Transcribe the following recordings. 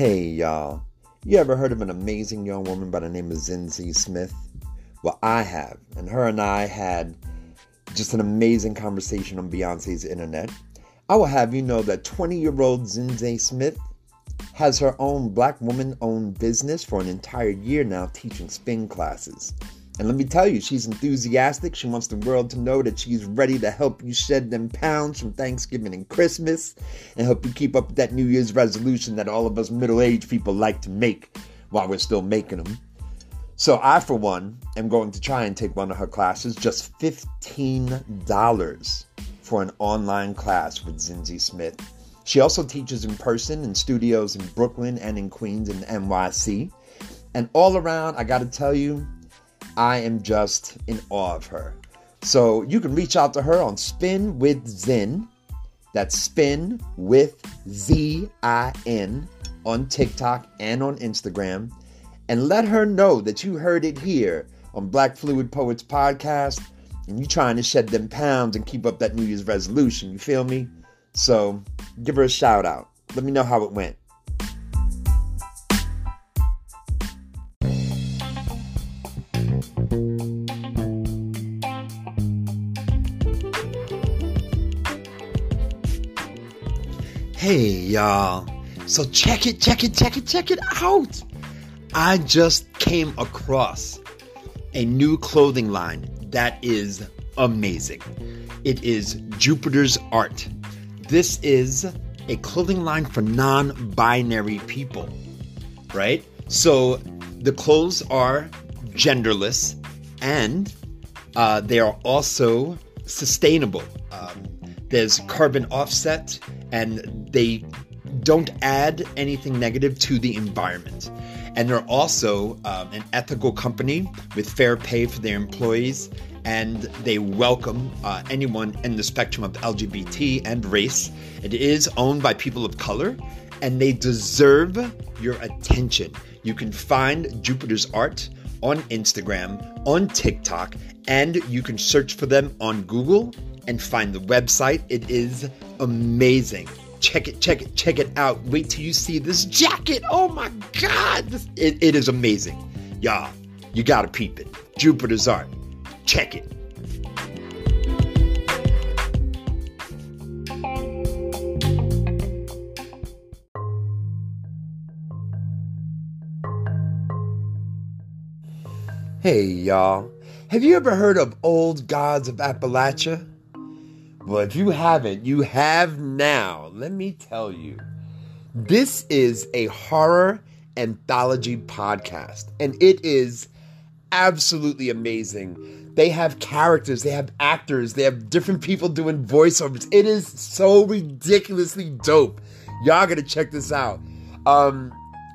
Hey, y'all. You ever heard of an amazing young woman by the name of Zinzi Smith? Well, I have. And her and I had just an amazing conversation on Beyonce's internet. I will have you know that 20 year old Zinzi Smith has her own black woman owned business for an entire year now teaching spin classes. And let me tell you, she's enthusiastic. She wants the world to know that she's ready to help you shed them pounds from Thanksgiving and Christmas and help you keep up with that New Year's resolution that all of us middle aged people like to make while we're still making them. So, I, for one, am going to try and take one of her classes, just $15 for an online class with Zinzi Smith. She also teaches in person in studios in Brooklyn and in Queens and NYC. And all around, I gotta tell you, I am just in awe of her. So you can reach out to her on Spin with Zin. That's Spin with Z I N on TikTok and on Instagram. And let her know that you heard it here on Black Fluid Poets Podcast and you're trying to shed them pounds and keep up that New Year's resolution. You feel me? So give her a shout out. Let me know how it went. Y'all. So check it, check it, check it, check it out. I just came across a new clothing line that is amazing. It is Jupiter's Art. This is a clothing line for non binary people, right? So the clothes are genderless and uh, they are also sustainable. Um, there's carbon offset and they don't add anything negative to the environment. And they're also um, an ethical company with fair pay for their employees, and they welcome uh, anyone in the spectrum of LGBT and race. It is owned by people of color, and they deserve your attention. You can find Jupiter's Art on Instagram, on TikTok, and you can search for them on Google and find the website. It is amazing. Check it, check it, check it out. Wait till you see this jacket. Oh my God. This, it, it is amazing. Y'all, you gotta peep it. Jupiter's Art. Check it. Hey, y'all. Have you ever heard of Old Gods of Appalachia? Well, if you haven't, you have now. Let me tell you. This is a horror anthology podcast, and it is absolutely amazing. They have characters, they have actors, they have different people doing voiceovers. It is so ridiculously dope. Y'all gotta check this out. Um,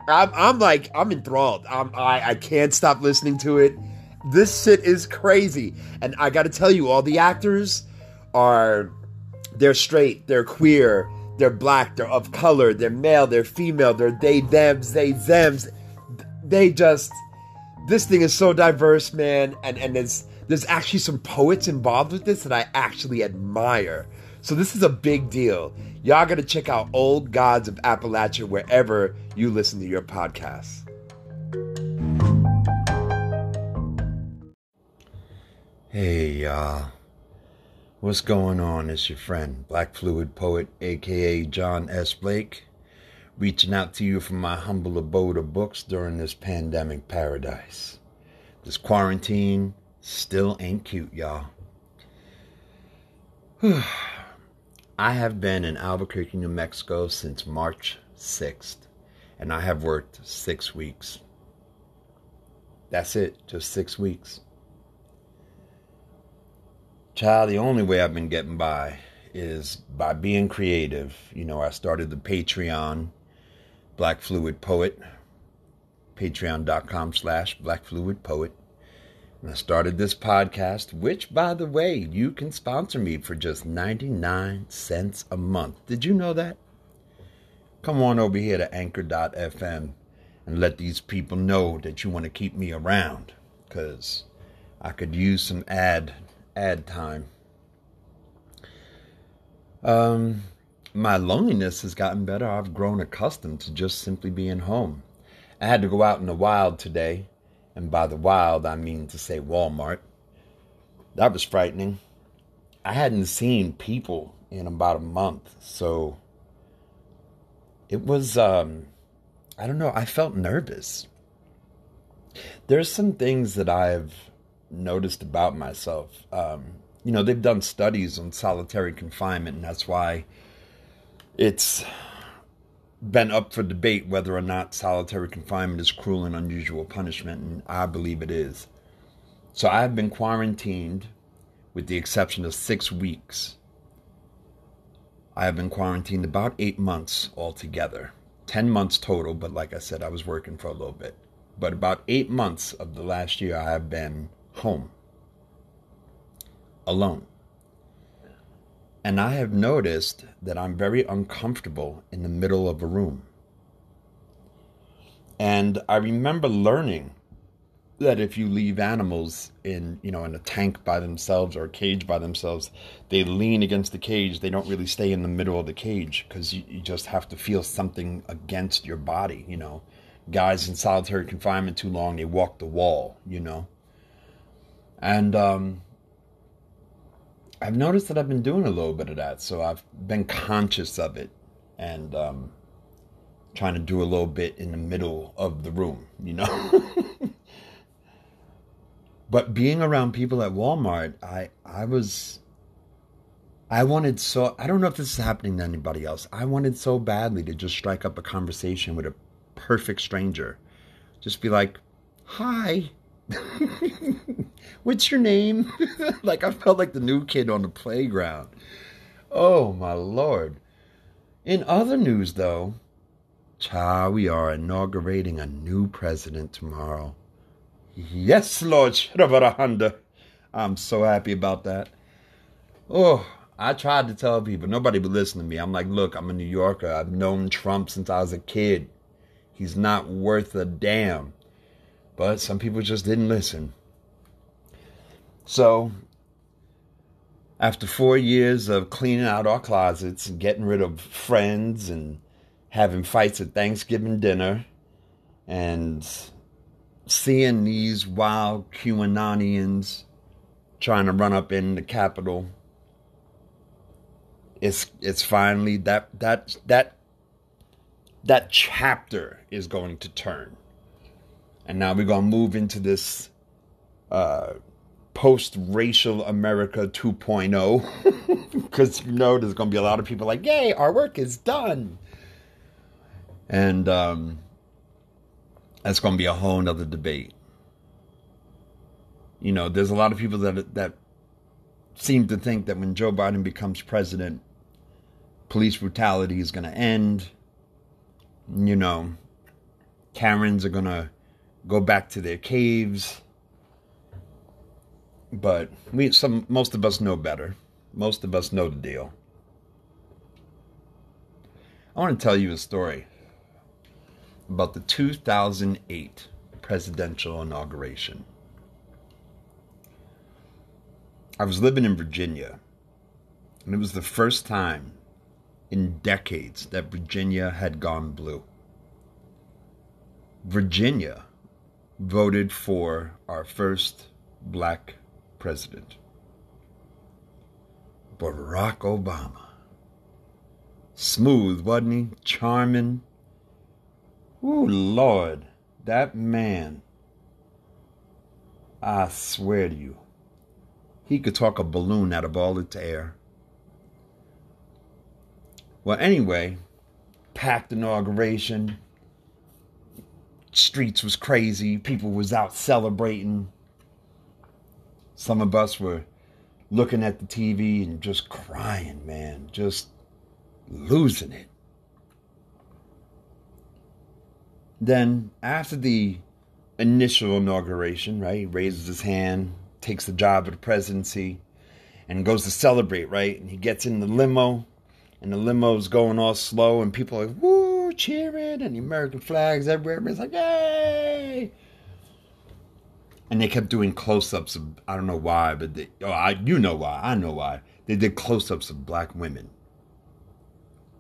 I'm, I'm like, I'm enthralled. I'm, I, I can't stop listening to it. This shit is crazy. And I gotta tell you, all the actors are, they're straight, they're queer, they're black, they're of color, they're male, they're female, they're they, thems, they, thems. They just, this thing is so diverse, man. And, and there's, there's actually some poets involved with this that I actually admire. So this is a big deal. Y'all gotta check out Old Gods of Appalachia wherever you listen to your podcasts. Hey y'all. What's going on? It's your friend, Black Fluid Poet, aka John S. Blake, reaching out to you from my humble abode of books during this pandemic paradise. This quarantine still ain't cute, y'all. I have been in Albuquerque, New Mexico since March 6th, and I have worked six weeks. That's it, just six weeks. Child, the only way I've been getting by is by being creative. You know, I started the Patreon, Black Fluid Poet, patreon.com slash Black Fluid Poet. And I started this podcast, which, by the way, you can sponsor me for just 99 cents a month. Did you know that? Come on over here to anchor.fm and let these people know that you want to keep me around because I could use some ad ad time. Um, my loneliness has gotten better. I've grown accustomed to just simply being home. I had to go out in the wild today, and by the wild, I mean to say Walmart. That was frightening. I hadn't seen people in about a month, so it was, um, I don't know, I felt nervous. There's some things that I've noticed about myself. Um, you know, they've done studies on solitary confinement, and that's why it's been up for debate whether or not solitary confinement is cruel and unusual punishment, and I believe it is. So I've been quarantined, with the exception of six weeks. I have been quarantined about eight months altogether. Ten months total, but like I said, I was working for a little bit. But about eight months of the last year, I have been home alone. And I have noticed that I'm very uncomfortable in the middle of a room. And I remember learning that if you leave animals in, you know, in a tank by themselves or a cage by themselves, they lean against the cage. They don't really stay in the middle of the cage because you, you just have to feel something against your body, you know. Guys in solitary confinement too long, they walk the wall, you know. And um, I've noticed that I've been doing a little bit of that, so I've been conscious of it and um, trying to do a little bit in the middle of the room, you know. but being around people at Walmart, I I was I wanted so I don't know if this is happening to anybody else. I wanted so badly to just strike up a conversation with a perfect stranger. Just be like, "Hi." What's your name? like I felt like the new kid on the playground. Oh my lord. In other news though, cha, we are inaugurating a new president tomorrow. Yes, Lord Shravarahanda. I'm so happy about that. Oh, I tried to tell people, nobody would listen to me. I'm like, look, I'm a New Yorker. I've known Trump since I was a kid. He's not worth a damn. But some people just didn't listen. So, after four years of cleaning out our closets and getting rid of friends and having fights at Thanksgiving dinner and seeing these wild QAnonians trying to run up in the Capitol, it's it's finally that that that that chapter is going to turn. And now we're going to move into this uh, post racial America 2.0. Because you know, there's going to be a lot of people like, yay, our work is done. And um, that's going to be a whole nother debate. You know, there's a lot of people that that seem to think that when Joe Biden becomes president, police brutality is going to end. You know, Karens are going to go back to their caves. But we some most of us know better. Most of us know the deal. I want to tell you a story about the 2008 presidential inauguration. I was living in Virginia, and it was the first time in decades that Virginia had gone blue. Virginia voted for our first black president, Barack Obama. Smooth, wasn't he? Charming. Ooh, Lord, that man. I swear to you, he could talk a balloon out of all its air. Well, anyway, packed inauguration, streets was crazy. People was out celebrating. Some of us were looking at the TV and just crying, man, just losing it. Then, after the initial inauguration, right, he raises his hand, takes the job of the presidency, and goes to celebrate, right? And he gets in the limo, and the limo's going all slow, and people are like, woo, cheering and the American flags everywhere. Everybody's like, yay! And they kept doing close-ups of I don't know why, but they, oh, I you know why, I know why. They did close-ups of black women.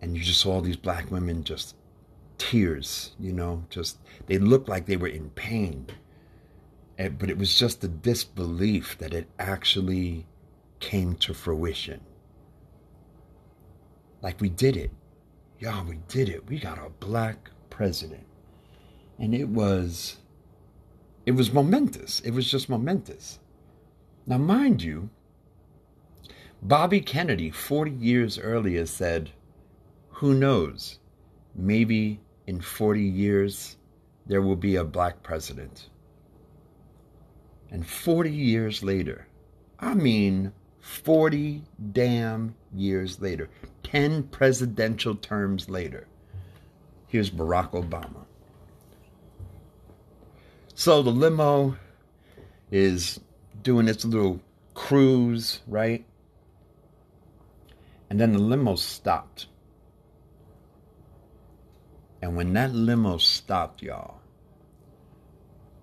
And you just saw these black women just tears, you know, just they looked like they were in pain. And, but it was just the disbelief that it actually came to fruition. Like we did it. Y'all, we did it. We got a black president. And it was it was momentous. It was just momentous. Now mind you, Bobby Kennedy 40 years earlier said, "Who knows? Maybe in 40 years there will be a black president." And 40 years later, I mean 40 damn years later, 10 presidential terms later, here's Barack Obama. So the limo is doing its little cruise, right? And then the limo stopped. And when that limo stopped, y'all,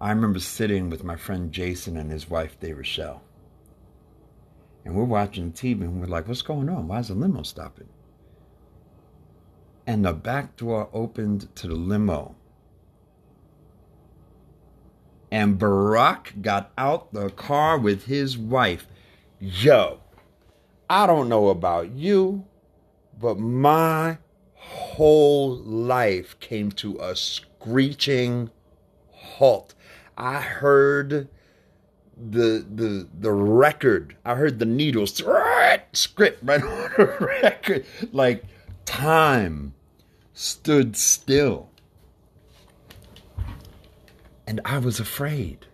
I remember sitting with my friend Jason and his wife, Day Rochelle. And we're watching TV and we're like, what's going on? Why is the limo stopping? And the back door opened to the limo. And Barack got out the car with his wife. Yo, I don't know about you, but my whole life came to a screeching halt I heard the the the record. I heard the needles script right on the record. Like time stood still. And I was afraid.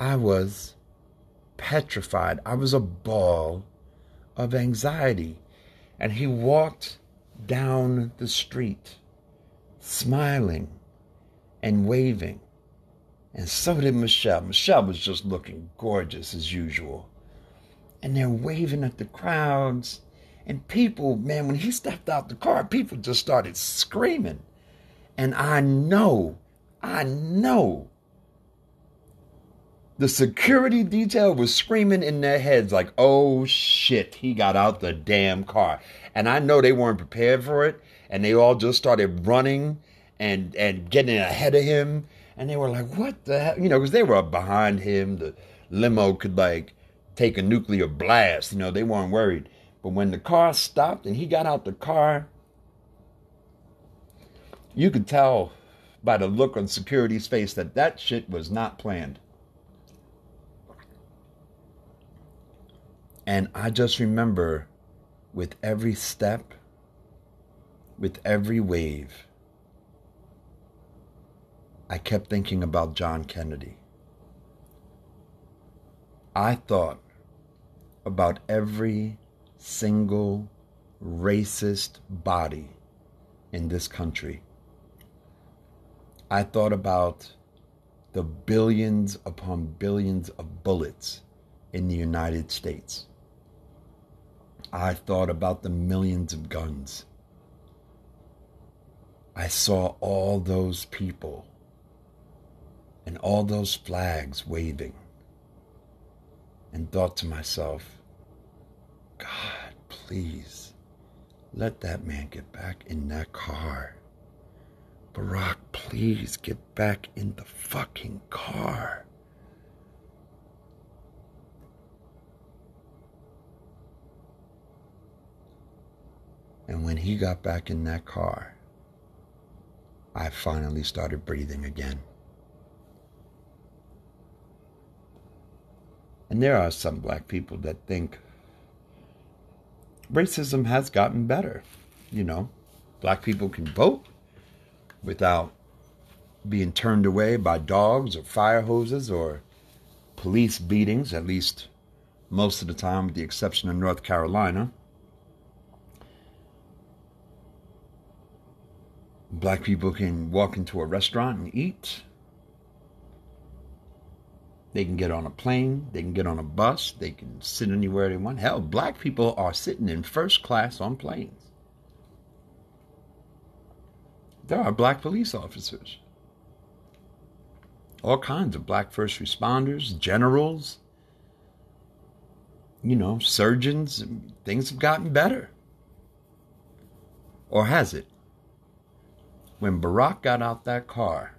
I was petrified. I was a ball of anxiety. And he walked down the street, smiling and waving. And so did Michelle. Michelle was just looking gorgeous as usual. And they're waving at the crowds. And people, man, when he stepped out the car, people just started screaming. And I know, I know the security detail was screaming in their heads like, oh shit, he got out the damn car. And I know they weren't prepared for it. And they all just started running and and getting ahead of him. And they were like, "What the hell?" You know, because they were behind him. The limo could like take a nuclear blast. You know, they weren't worried. But when the car stopped and he got out the car, you could tell by the look on security's face that that shit was not planned. And I just remember with every step, with every wave, I kept thinking about John Kennedy. I thought about every single racist body in this country. I thought about the billions upon billions of bullets in the United States. I thought about the millions of guns. I saw all those people and all those flags waving, and thought to myself, God, please let that man get back in that car. Barack, please get back in the fucking car. And when he got back in that car, I finally started breathing again. And there are some black people that think racism has gotten better. You know, black people can vote without being turned away by dogs or fire hoses or police beatings, at least most of the time, with the exception of North Carolina. Black people can walk into a restaurant and eat they can get on a plane, they can get on a bus, they can sit anywhere they want. Hell, black people are sitting in first class on planes. There are black police officers, all kinds of black first responders, generals, you know, surgeons. Things have gotten better. Or has it? When Barack got out that car,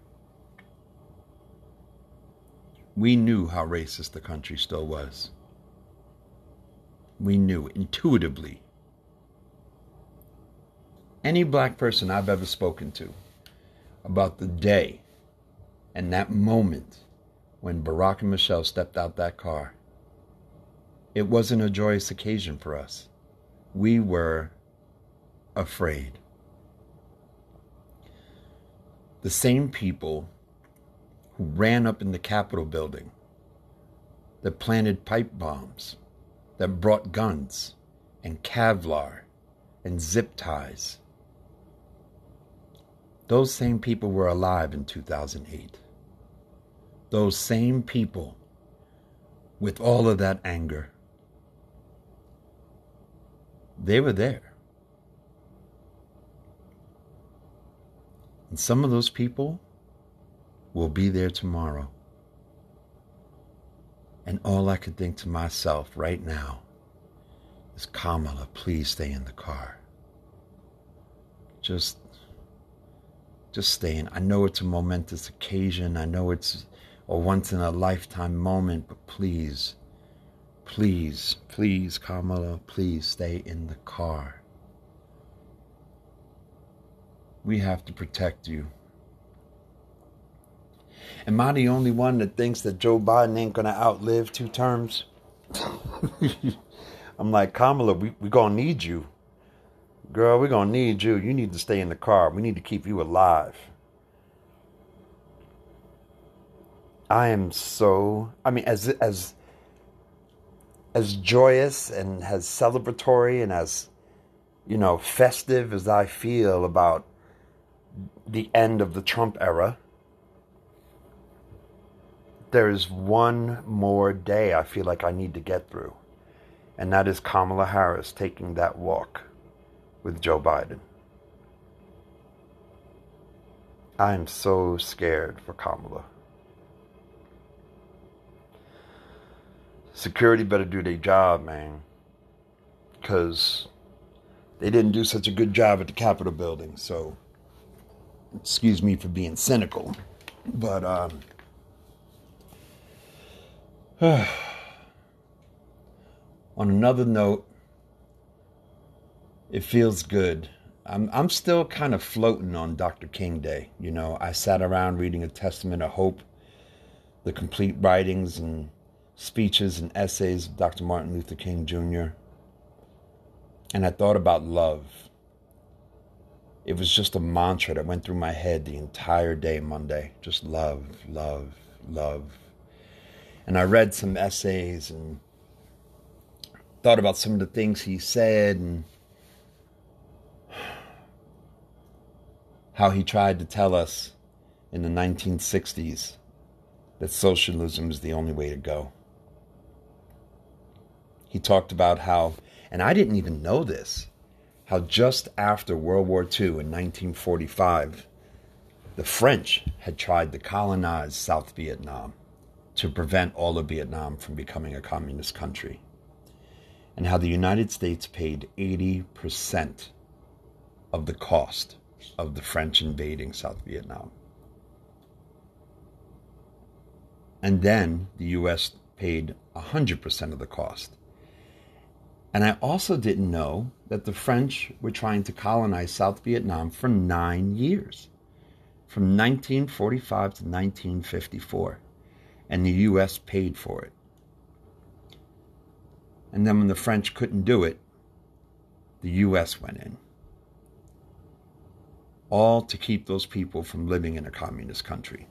we knew how racist the country still was. We knew intuitively. Any black person I've ever spoken to about the day and that moment when Barack and Michelle stepped out that car, it wasn't a joyous occasion for us. We were afraid. The same people who ran up in the Capitol building, that planted pipe bombs, that brought guns and Kevlar and zip ties. Those same people were alive in 2008. Those same people with all of that anger. They were there. And some of those people will be there tomorrow. And all I could think to myself right now is Kamala, please stay in the car. Just just stay in. I know it's a momentous occasion. I know it's a once in a lifetime moment, but please, please, please, Kamala, please stay in the car. We have to protect you. Am I the only one that thinks that Joe Biden ain't gonna outlive two terms? I'm like, Kamala, we we gonna need you. Girl, we're gonna need you. You need to stay in the car. We need to keep you alive. I am so I mean as as as joyous and as celebratory and as you know festive as I feel about the end of the Trump era there is one more day I feel like I need to get through, and that is Kamala Harris taking that walk with Joe Biden. I am so scared for Kamala. Security better do their job, man. Because they didn't do such a good job at the Capitol building. So, excuse me for being cynical. But, um, On another note, it feels good. I'm I'm still kind of floating on Dr. King Day. You know, I sat around reading a Testament of Hope, the complete writings and speeches and essays of Dr. Martin Luther King Jr. And I thought about love. It was just a mantra that went through my head the entire day Monday. Just love, love, love, and I read some essays and thought about some of the things he said and how he tried to tell us in the 1960s that socialism is the only way to go. He talked about how, and I didn't even know this, how just after World War II in 1945, the French had tried to colonize South Vietnam to prevent all of Vietnam from becoming a communist country, and how the United States paid 80% of the cost of the French invading South Vietnam. And then the US paid 100% of the cost. And I also didn't know that the French were trying to colonize South Vietnam for nine years, from 1945 to 1954 and the US paid for it. And then when the French couldn't do it, the US went in. All to keep those people from living in a communist country.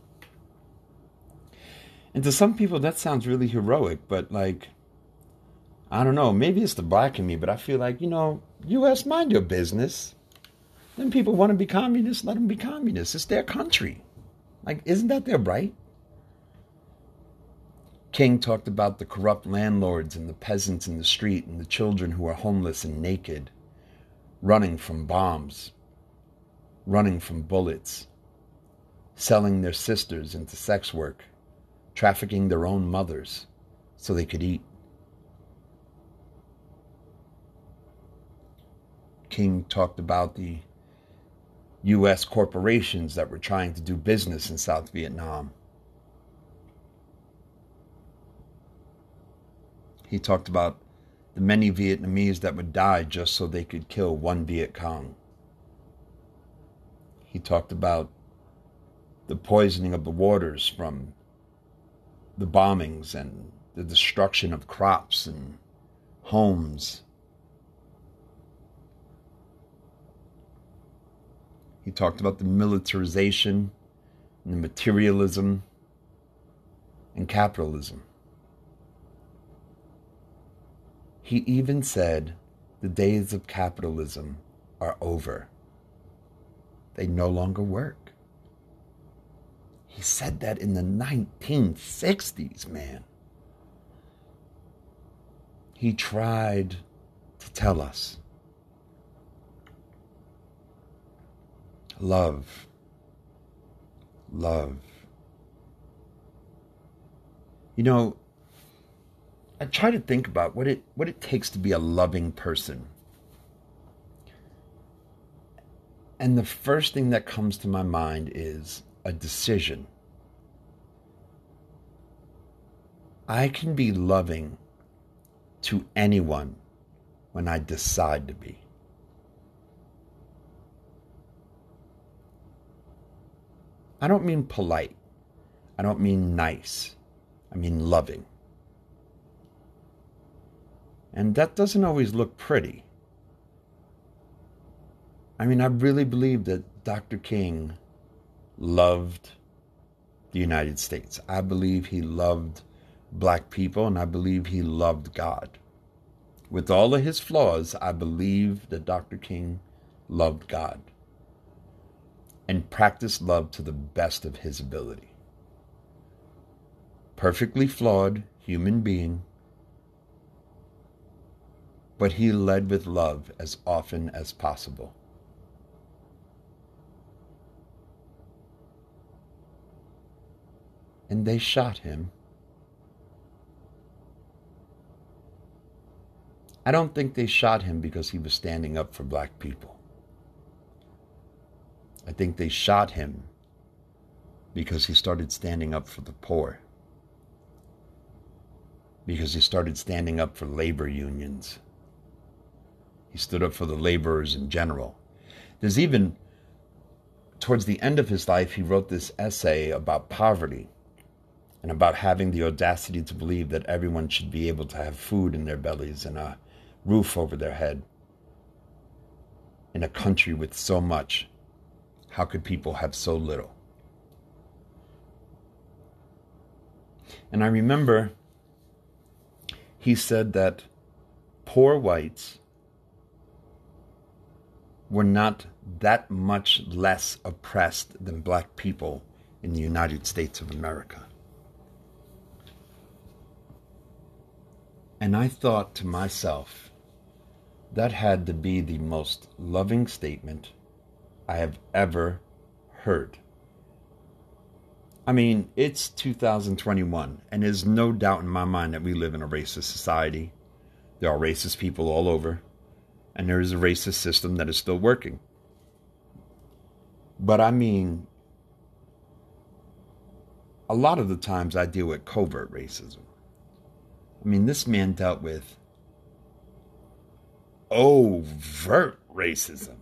And to some people, that sounds really heroic, but like, I don't know, maybe it's the black in me, but I feel like, you know, US, mind your business. Then people want to be communists, let them be communists. It's their country. Like, isn't that their right? King talked about the corrupt landlords and the peasants in the street and the children who are homeless and naked, running from bombs, running from bullets, selling their sisters into sex work, trafficking their own mothers so they could eat. King talked about the U.S. corporations that were trying to do business in South Vietnam. He talked about the many Vietnamese that would die just so they could kill one Viet Cong. He talked about the poisoning of the waters from the bombings and the destruction of crops and homes. He talked about the militarization and the materialism and capitalism. He even said the days of capitalism are over. They no longer work. He said that in the 1960s, man. He tried to tell us love, love. You know, I try to think about what it what it takes to be a loving person. And the first thing that comes to my mind is a decision. I can be loving to anyone when I decide to be. I don't mean polite. I don't mean nice. I mean loving. And that doesn't always look pretty. I mean, I really believe that Dr. King loved the United States. I believe he loved black people and I believe he loved God. With all of his flaws, I believe that Dr. King loved God and practiced love to the best of his ability. Perfectly flawed human being, but he led with love as often as possible. And they shot him. I don't think they shot him because he was standing up for black people. I think they shot him because he started standing up for the poor. Because he started standing up for labor unions. He stood up for the laborers in general. There's even, towards the end of his life, he wrote this essay about poverty and about having the audacity to believe that everyone should be able to have food in their bellies and a roof over their head. In a country with so much how could people have so little? And I remember he said that poor whites were not that much less oppressed than black people in the United States of America. And I thought to myself, that had to be the most loving statement I have ever heard. I mean, it's 2021, and there's no doubt in my mind that we live in a racist society. There are racist people all over, and there is a racist system that is still working. But I mean, a lot of the times I deal with covert racism. I mean, this man dealt with overt racism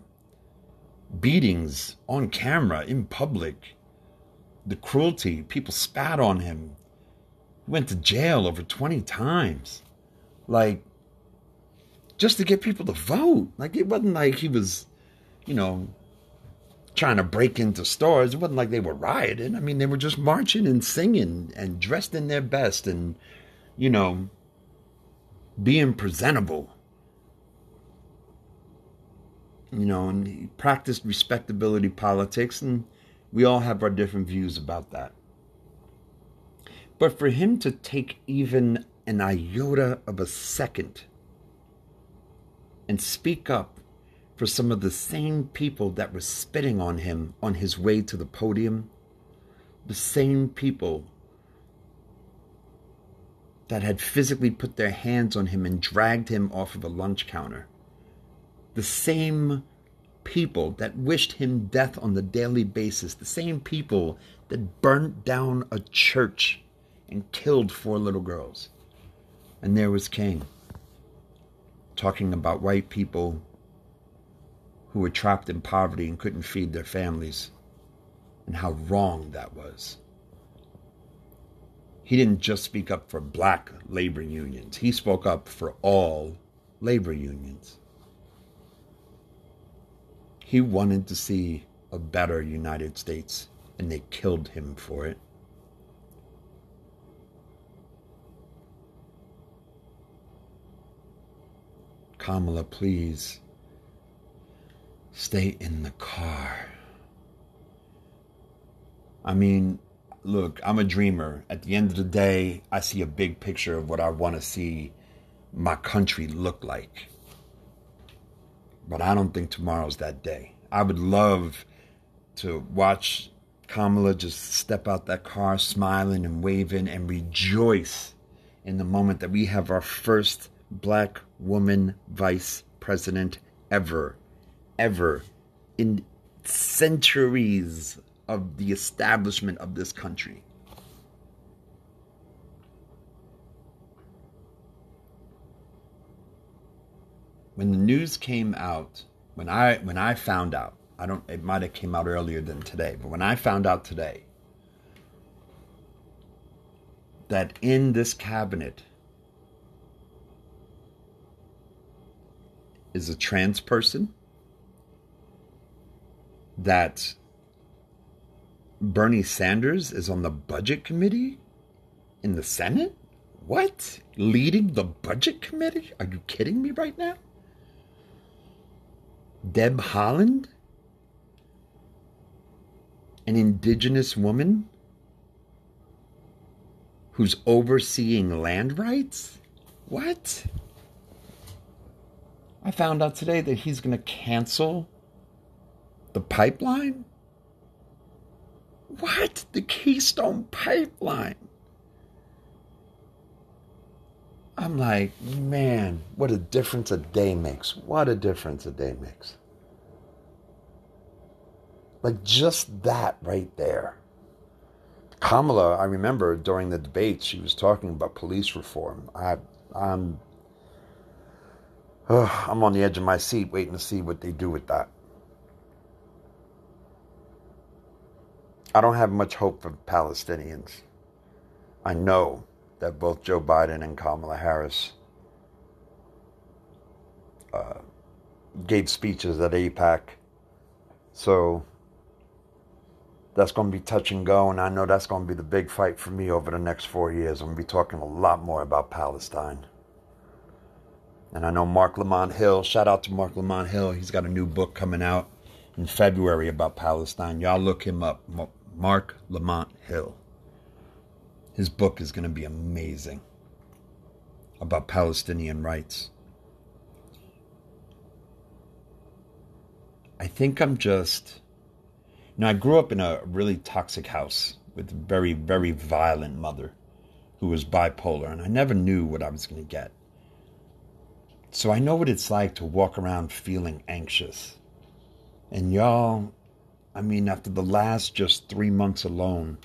beatings on camera in public, the cruelty, people spat on him. He went to jail over 20 times. Like, just to get people to vote. Like, it wasn't like he was, you know, trying to break into stores. It wasn't like they were rioting. I mean, they were just marching and singing and dressed in their best and, you know, being presentable you know, and he practiced respectability politics, and we all have our different views about that. But for him to take even an iota of a second and speak up for some of the same people that were spitting on him on his way to the podium, the same people that had physically put their hands on him and dragged him off of a lunch counter. The same people that wished him death on the daily basis, the same people that burnt down a church and killed four little girls. And there was King talking about white people who were trapped in poverty and couldn't feed their families and how wrong that was. He didn't just speak up for black labor unions, he spoke up for all labor unions. He wanted to see a better United States, and they killed him for it. Kamala, please stay in the car. I mean, look, I'm a dreamer. At the end of the day, I see a big picture of what I want to see my country look like. But I don't think tomorrow's that day. I would love to watch Kamala just step out that car smiling and waving and rejoice in the moment that we have our first black woman vice president ever, ever in centuries of the establishment of this country. When the news came out, when I when I found out, I don't it might have came out earlier than today, but when I found out today that in this cabinet is a trans person that Bernie Sanders is on the budget committee in the Senate? What? Leading the budget committee? Are you kidding me right now? Deb Haaland? An indigenous woman who's overseeing land rights? What? I found out today that he's going to cancel the pipeline? What? The Keystone Pipeline. I'm like, man, what a difference a day makes. What a difference a day makes. Like just that right there. Kamala, I remember during the debate, she was talking about police reform. I, I'm, I'm on the edge of my seat waiting to see what they do with that. I don't have much hope for Palestinians. I know that both Joe Biden and Kamala Harris uh, gave speeches at AIPAC. So that's going to be touch and go, and I know that's going to be the big fight for me over the next four years. I'm going to be talking a lot more about Palestine. And I know Marc Lamont Hill, shout out to Marc Lamont Hill, he's got a new book coming out in February about Palestine. Y'all look him up. Marc Lamont Hill. His book is going to be amazing about Palestinian rights. I think I'm just. You know, I grew up in a really toxic house with a very, very violent mother who was bipolar, and I never knew what I was going to get. So I know what it's like to walk around feeling anxious. And y'all, I mean, after the last just three months alone,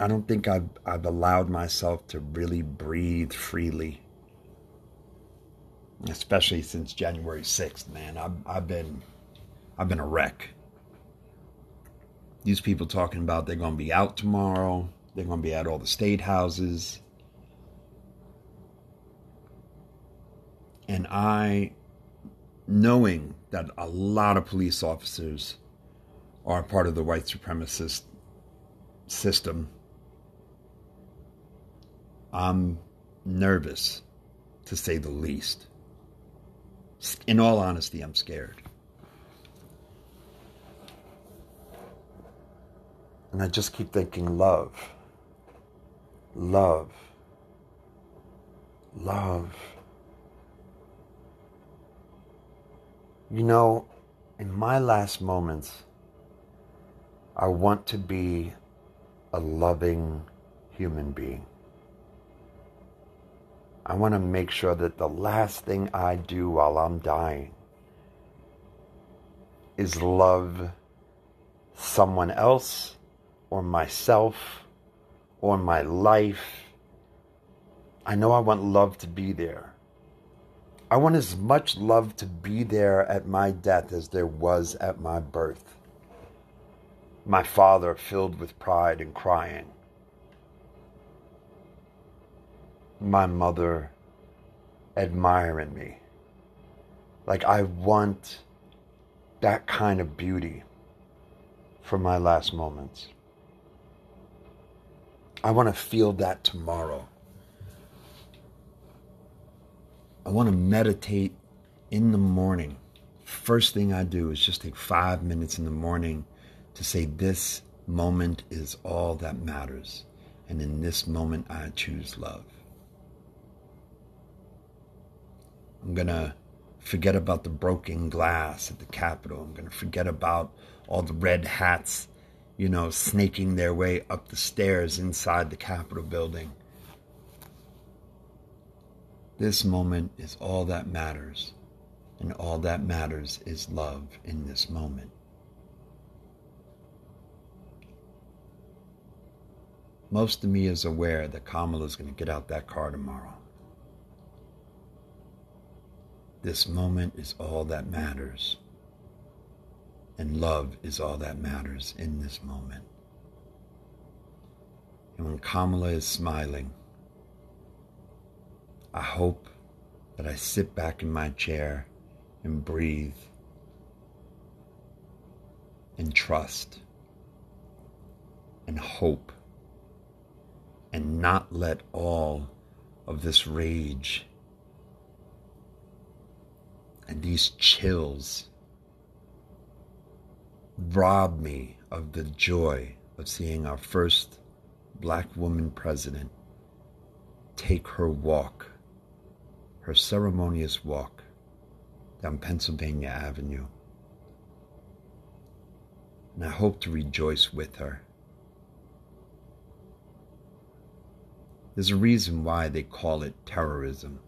I don't think I've, I've allowed myself to really breathe freely. Especially since January 6th, man. I've, I've been I've been a wreck. These people talking about they're to be out tomorrow. They're to be at all the state houses. And I knowing that a lot of police officers are part of the white supremacist system, I'm nervous, to say the least. In all honesty, I'm scared. And I just keep thinking love, love, love. You know, in my last moments, I want to be a loving human being. I want to make sure that the last thing I do while I'm dying is love someone else or myself or my life. I know I want love to be there. I want as much love to be there at my death as there was at my birth. My father filled with pride and crying. My mother admiring me. Like, I want that kind of beauty for my last moments. I want to feel that tomorrow. I want to meditate in the morning. First thing I do is just take five minutes in the morning to say, This moment is all that matters. And in this moment, I choose love. I'm going to forget about the broken glass at the Capitol. I'm going to forget about all the red hats, you know, snaking their way up the stairs inside the Capitol building. This moment is all that matters, and all that matters is love in this moment. Most of me is aware that Kamala is going to get out that car tomorrow. This moment is all that matters, and love is all that matters in this moment. And when Kamala is smiling, I hope that I sit back in my chair and breathe and trust and hope and not let all of this rage and these chills rob me of the joy of seeing our first black woman president take her walk her ceremonious walk down Pennsylvania Avenue. And I hope to rejoice with her. There's a reason why they call it terrorism.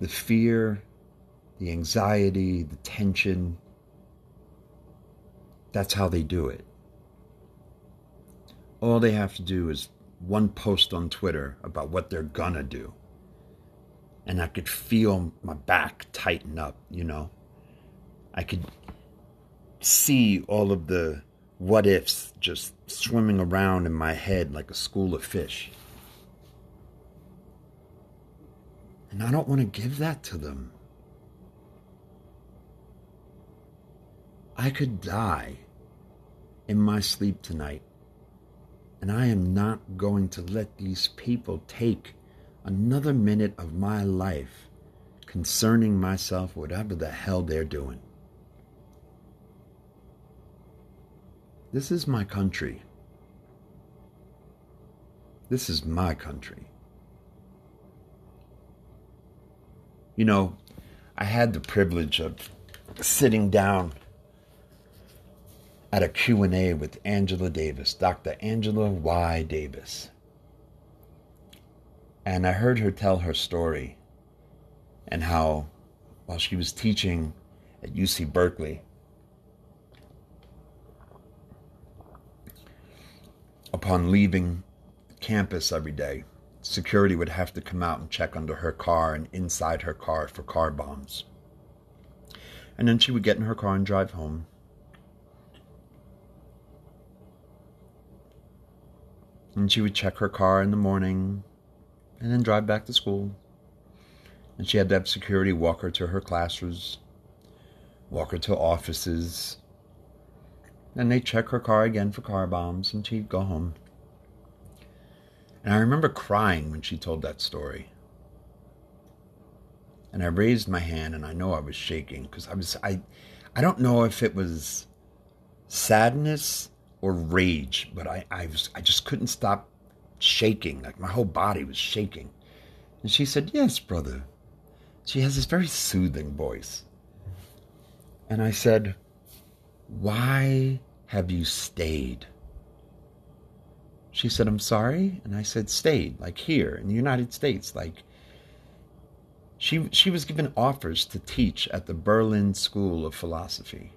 The fear, the anxiety, the tension, that's how they do it. All they have to do is one post on Twitter about what they're gonna do and I could feel my back tighten up, you know. I could see all of the what ifs just swimming around in my head like a school of fish. And I don't want to give that to them. I could die in my sleep tonight, and I am not going to let these people take another minute of my life concerning myself, whatever the hell they're doing. This is my country. This is my country. You know, I had the privilege of sitting down at a Q&A with Angela Davis, Dr. Angela Y. Davis. And I heard her tell her story and how, while she was teaching at UC Berkeley, upon leaving campus every day, security would have to come out and check under her car and inside her car for car bombs. And then she would get in her car and drive home. And she would check her car in the morning, and then drive back to school. And she had to have security walk her to her classrooms, walk her to offices. And they check her car again for car bombs, and she'd go home. And I remember crying when she told that story. And I raised my hand, and I know I was shaking because I was I, I don't know if it was sadness or rage, but I I was I just couldn't stop shaking, like my whole body was shaking. And she said, Yes, brother. She has this very soothing voice. And I said, Why have you stayed? She said, I'm sorry. And I said, Stayed, like here in the United States. Like, She, she was given offers to teach at the Berlin School of Philosophy.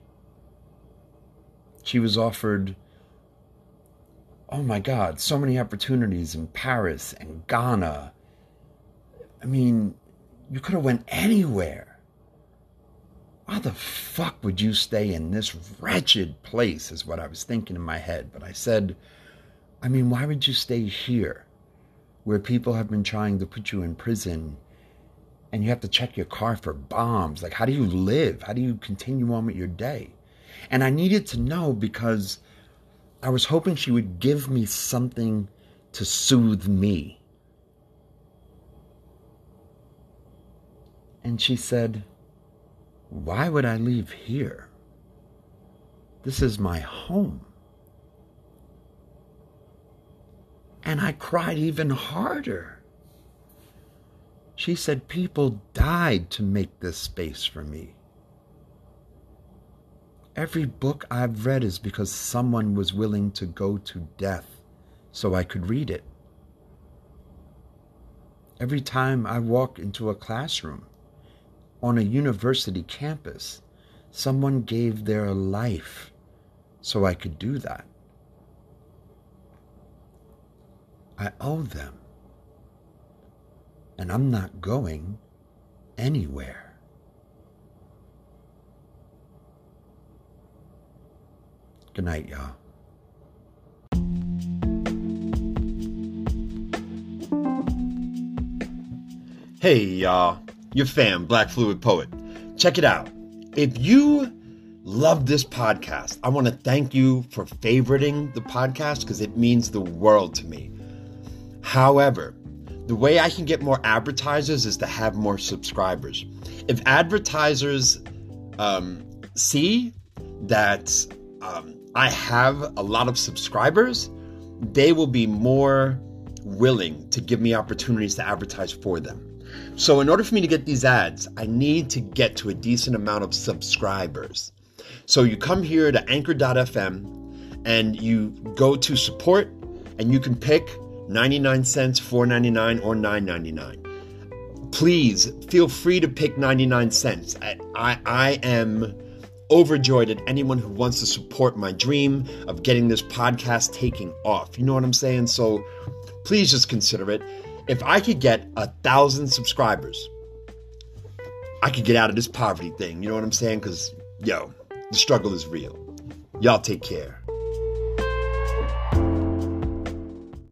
She was offered, oh my God, so many opportunities in Paris and Ghana. I mean, you could have went anywhere. Why the fuck would you stay in this wretched place? Is what I was thinking in my head. But I said, I mean, why would you stay here where people have been trying to put you in prison and you have to check your car for bombs? Like, how do you live? How do you continue on with your day? And I needed to know because I was hoping she would give me something to soothe me. And she said, Why would I leave here? This is my home. And I cried even harder. She said, People died to make this space for me. Every book I've read is because someone was willing to go to death so I could read it. Every time I walk into a classroom on a university campus, someone gave their life so I could do that. I owe them. And I'm not going anywhere. Good night, y'all. Hey, y'all. Your fam, Black Fluid Poet. Check it out. If you love this podcast, I want to thank you for favoriting the podcast because it means the world to me. However, the way I can get more advertisers is to have more subscribers. If advertisers um, see that um, I have a lot of subscribers, they will be more willing to give me opportunities to advertise for them. So, in order for me to get these ads, I need to get to a decent amount of subscribers. So, you come here to anchor.fm and you go to support, and you can pick 99 cents, 4.99 or 9.99. Please feel free to pick 99 cents. I, I, I am overjoyed at anyone who wants to support my dream of getting this podcast taking off. You know what I'm saying? So please just consider it. If I could get a thousand subscribers, I could get out of this poverty thing. You know what I'm saying? Because, yo, the struggle is real. Y'all take care.